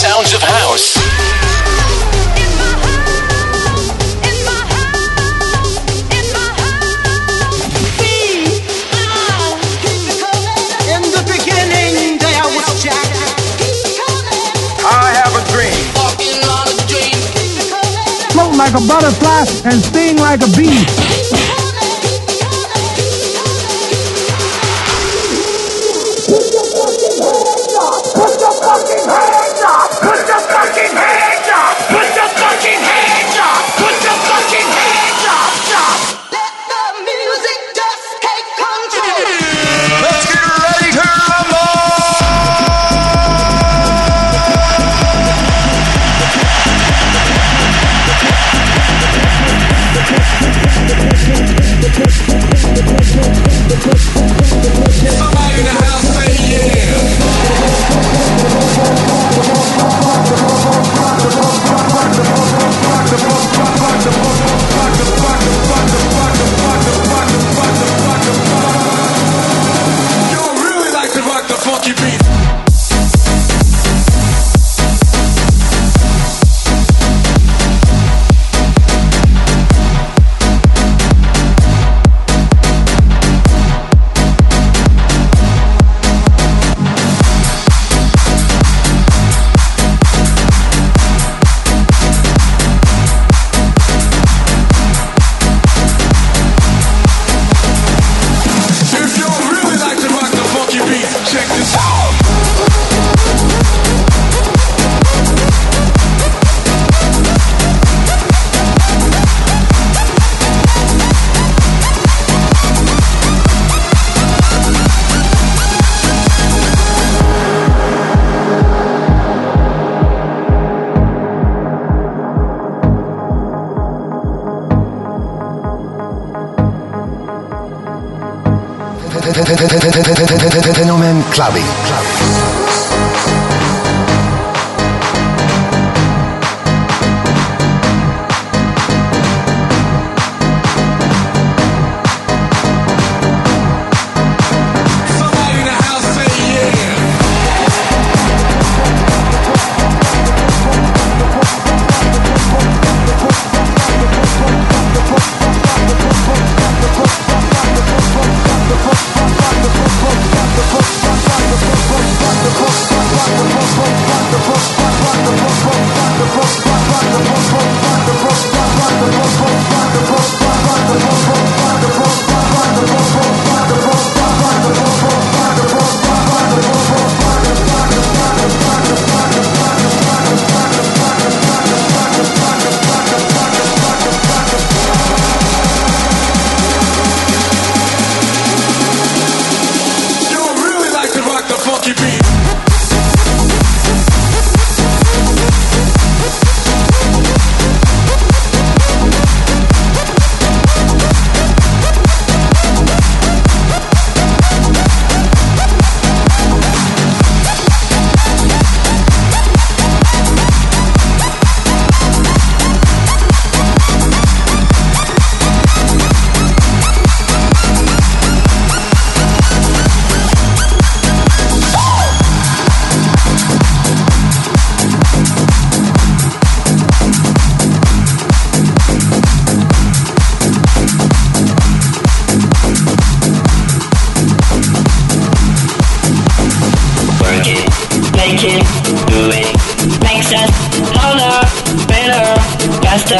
sounds of house. In the beginning, there was Jack. I have a dream. Float like a butterfly and sting like a bee. Fenomen clubbing.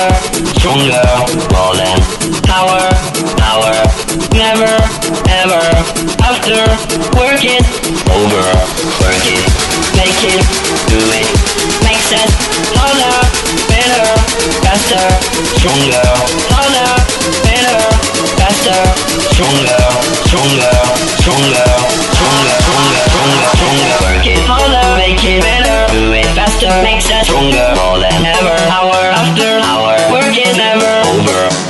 Faster, stronger, more power, power. Never, ever, after, work it, over, work it, make it, do it. Makes us harder, better, faster, stronger, harder, better, faster, stronger, stronger, stronger, stronger, stronger, stronger, stronger. Work it harder, make it better, do it faster, makes us stronger, more than ever. Hour after hour, work it never over.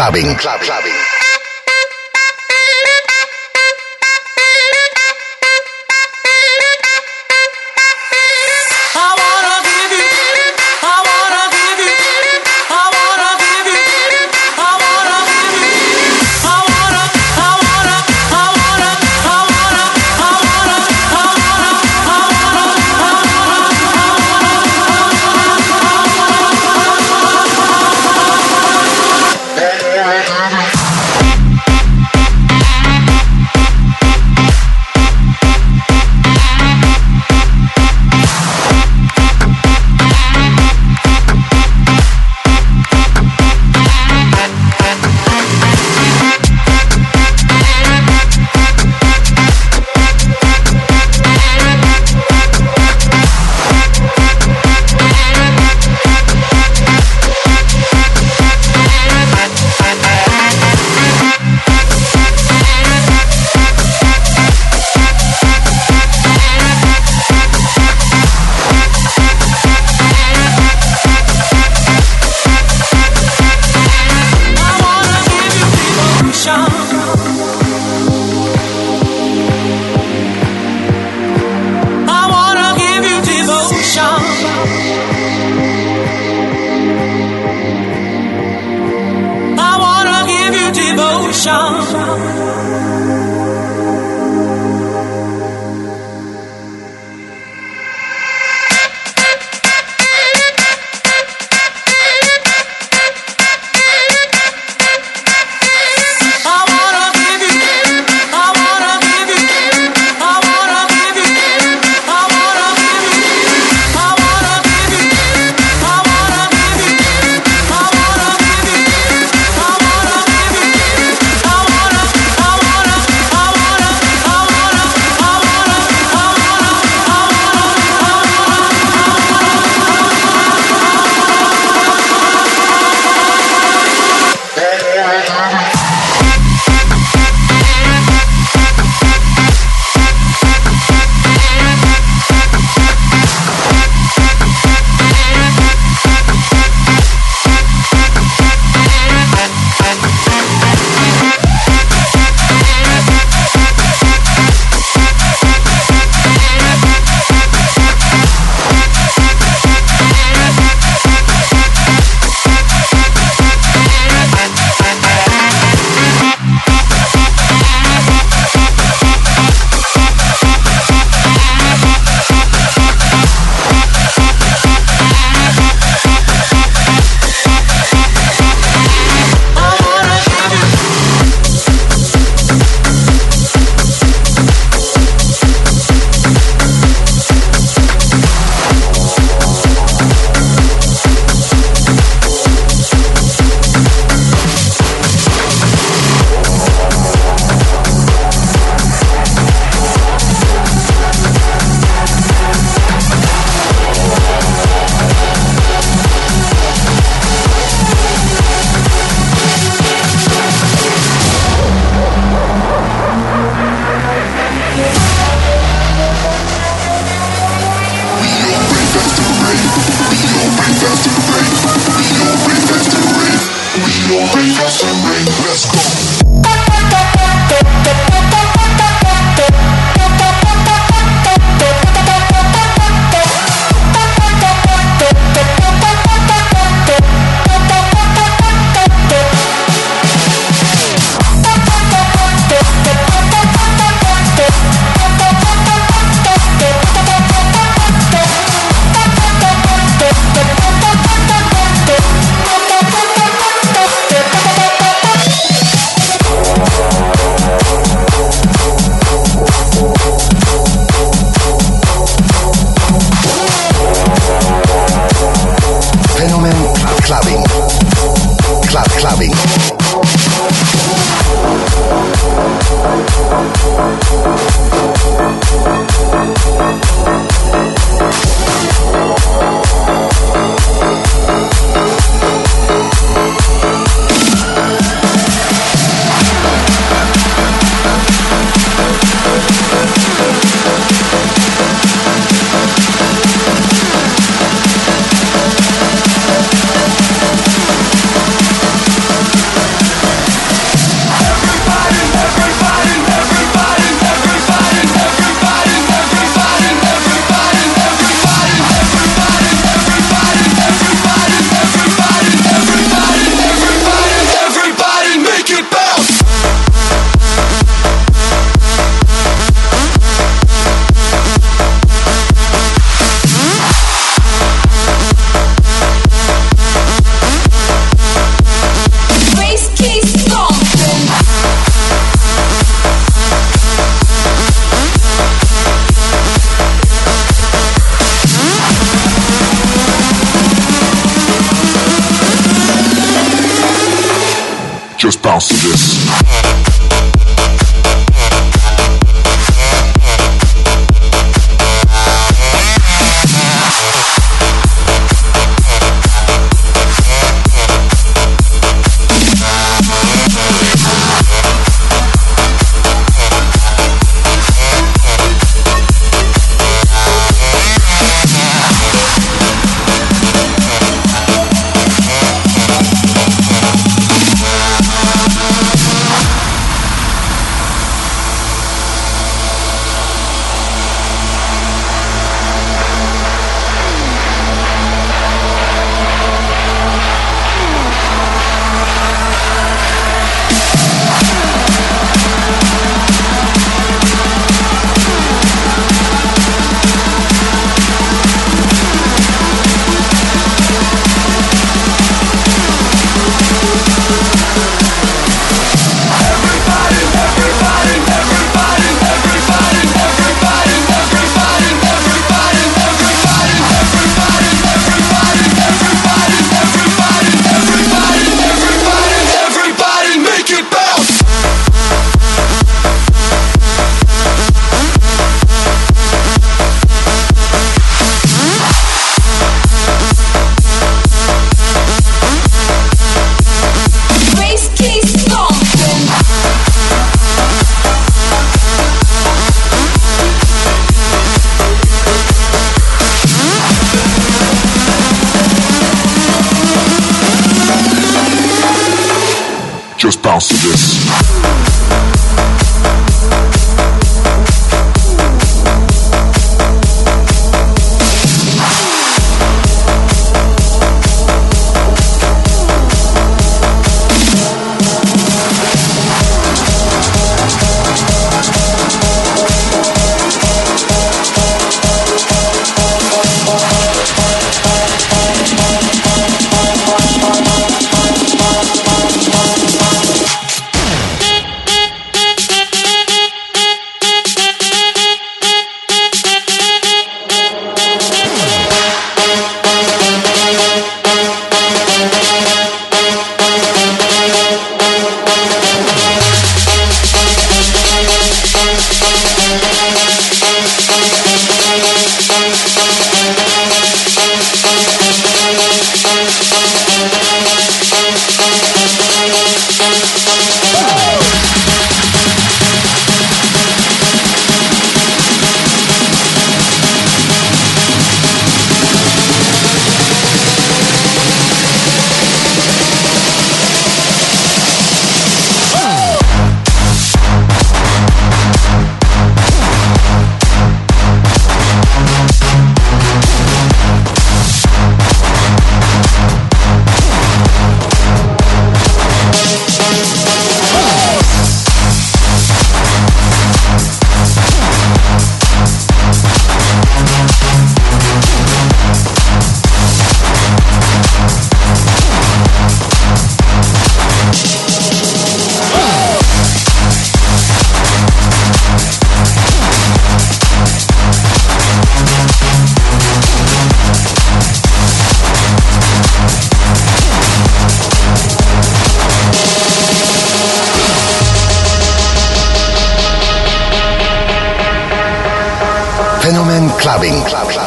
Clubbing. Club, clubbing.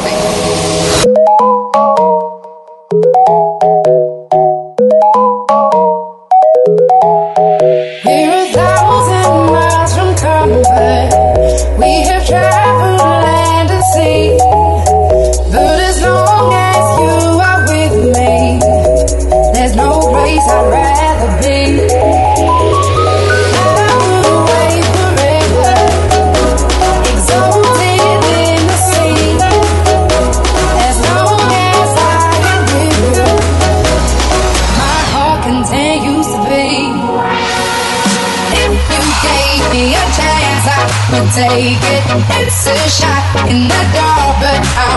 nothing.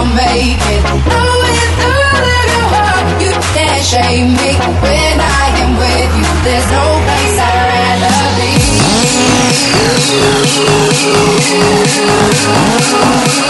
gon' make it. Knowing you can't shame me. When I am with you, there's no place I'd rather be.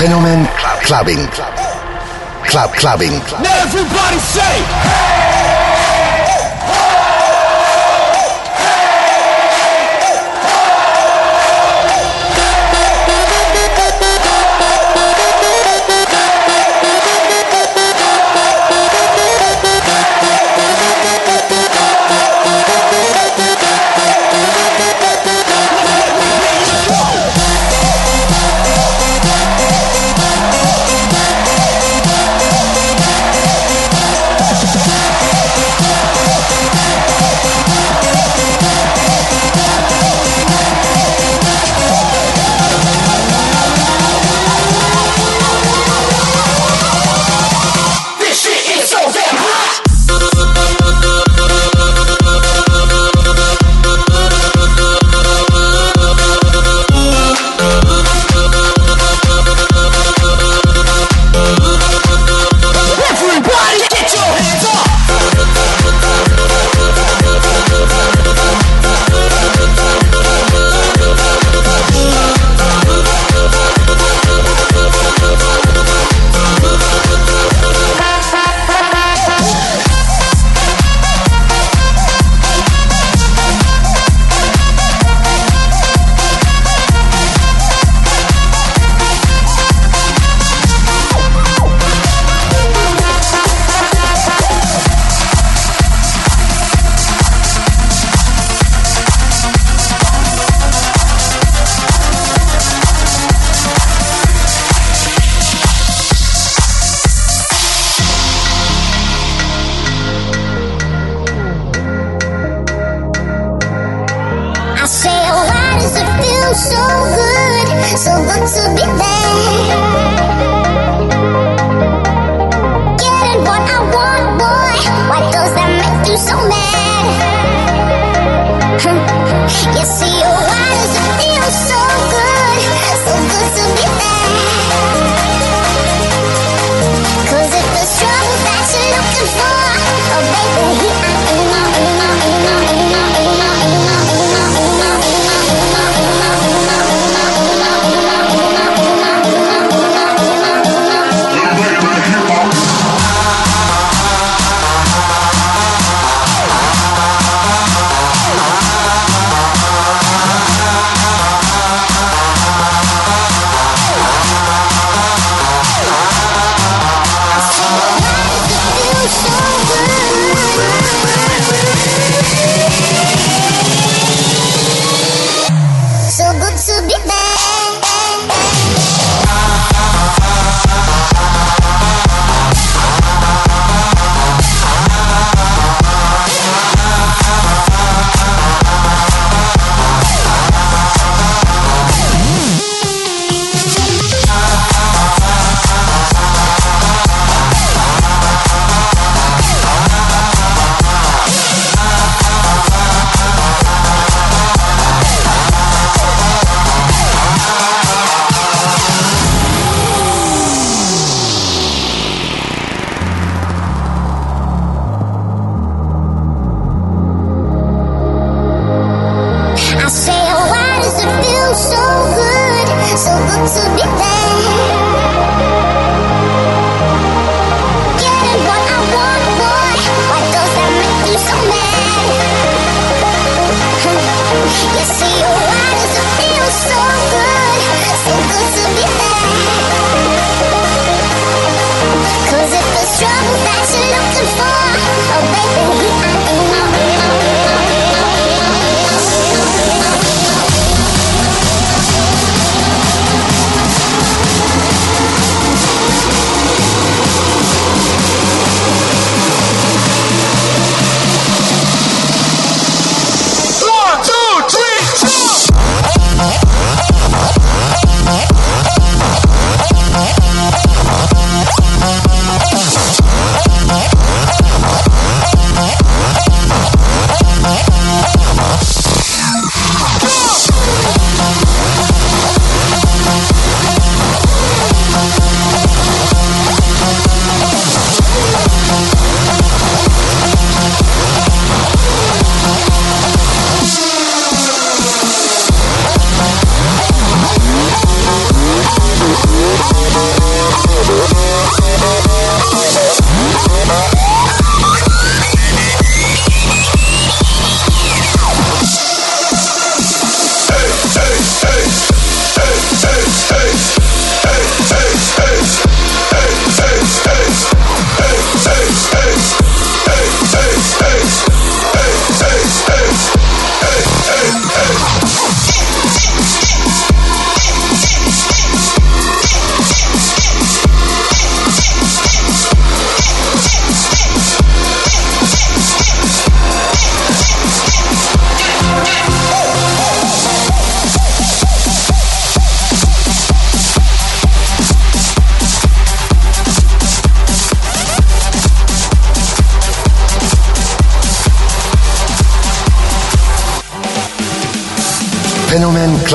Fenomen clubbing. Club clubbing. Club. Now everybody say. Hey!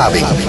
saben.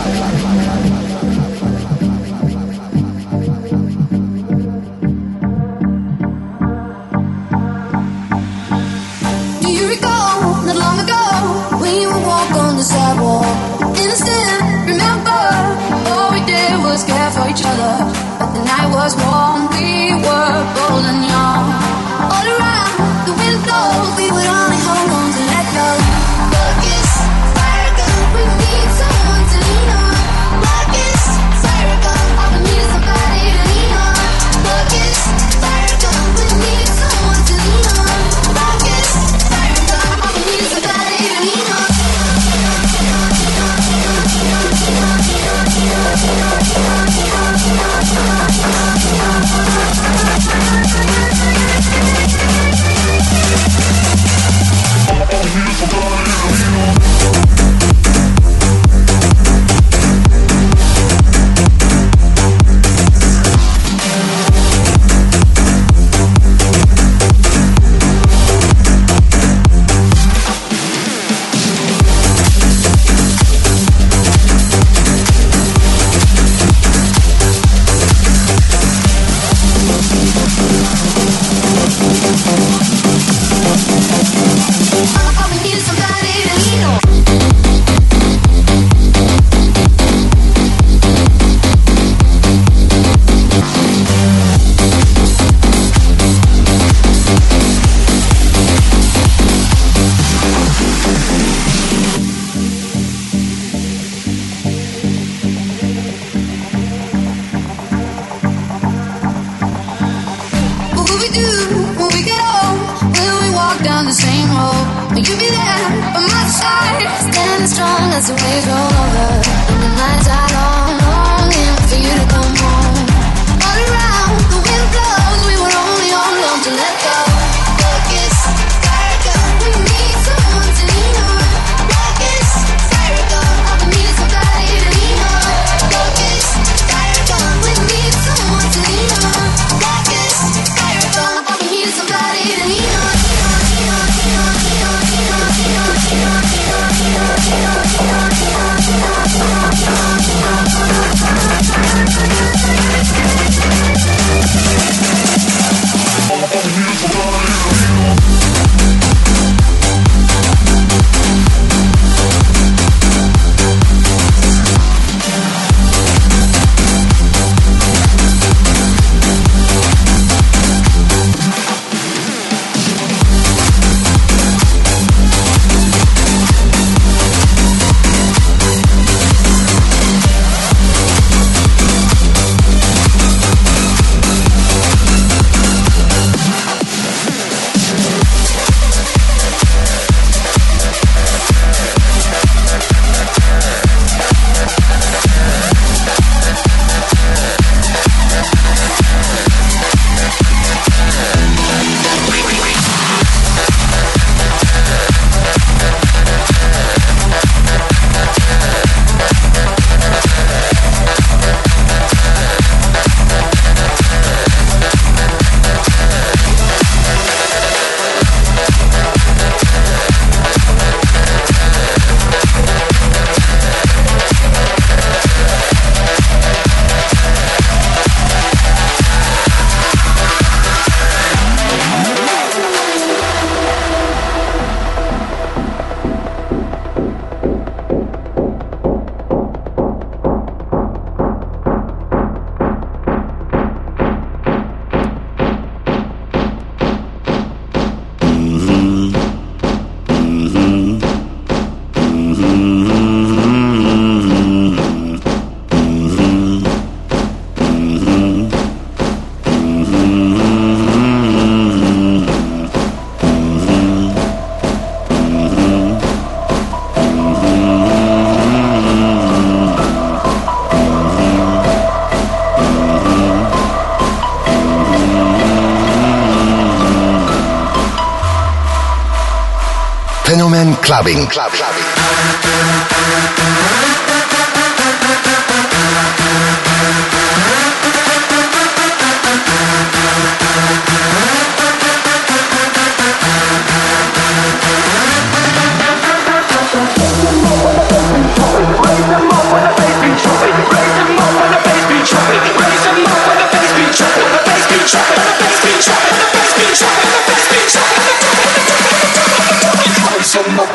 Clubbing. Clubbing.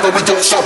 But we don't stop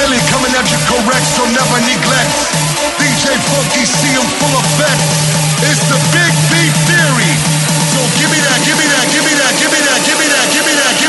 Billy coming at you correct, so never neglect. DJ Funky, see him full effect. It's the Big B Theory. So give me that, give me that, give me that, give me that, give me that, give me that.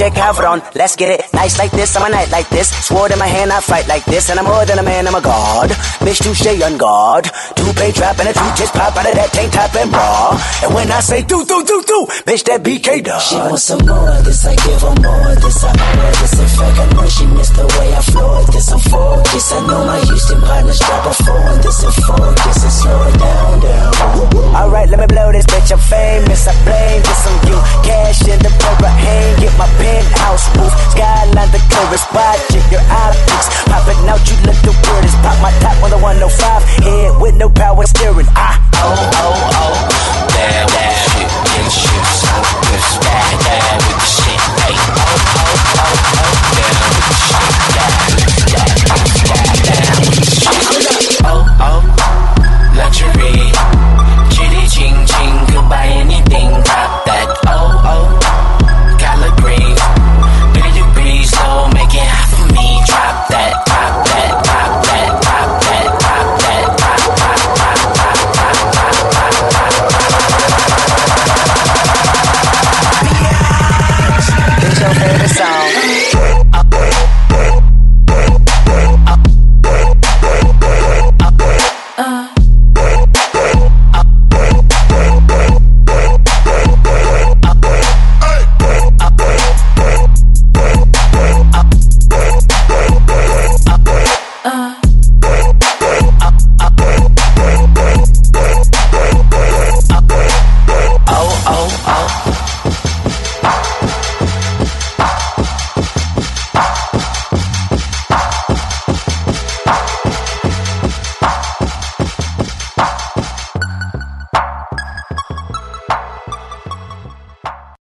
Check have. Let's get it nice like this. I'm a knight like this. Sword in my hand, I fight like this. And I'm more than a man, I'm a god. Bitch, touche on guard. Two pay trap and a two just pop out of that tank top and bra. And when I say do, do, do, do, bitch, that BK does. She wants some more this, I give her more this, I owe this. In fact, I know she missed the way I floored this. I'm focused, I know my Houston partners drop a four this and focus and slow it down, down. Alright, let me blow this bitch, I'm famous, I blame this on you. Cash in the paper, hang, get my penthouse roof. Skyline the chorus, watch it, your optics. Popping out, you look the weirdest. Pop my top on the 105, head with no power steering. I oh oh oh, bad bad with them shoes, whips bad bad with the shit. Hey oh oh oh oh, down with the shit, down down down with the shit. Oh oh, luxury.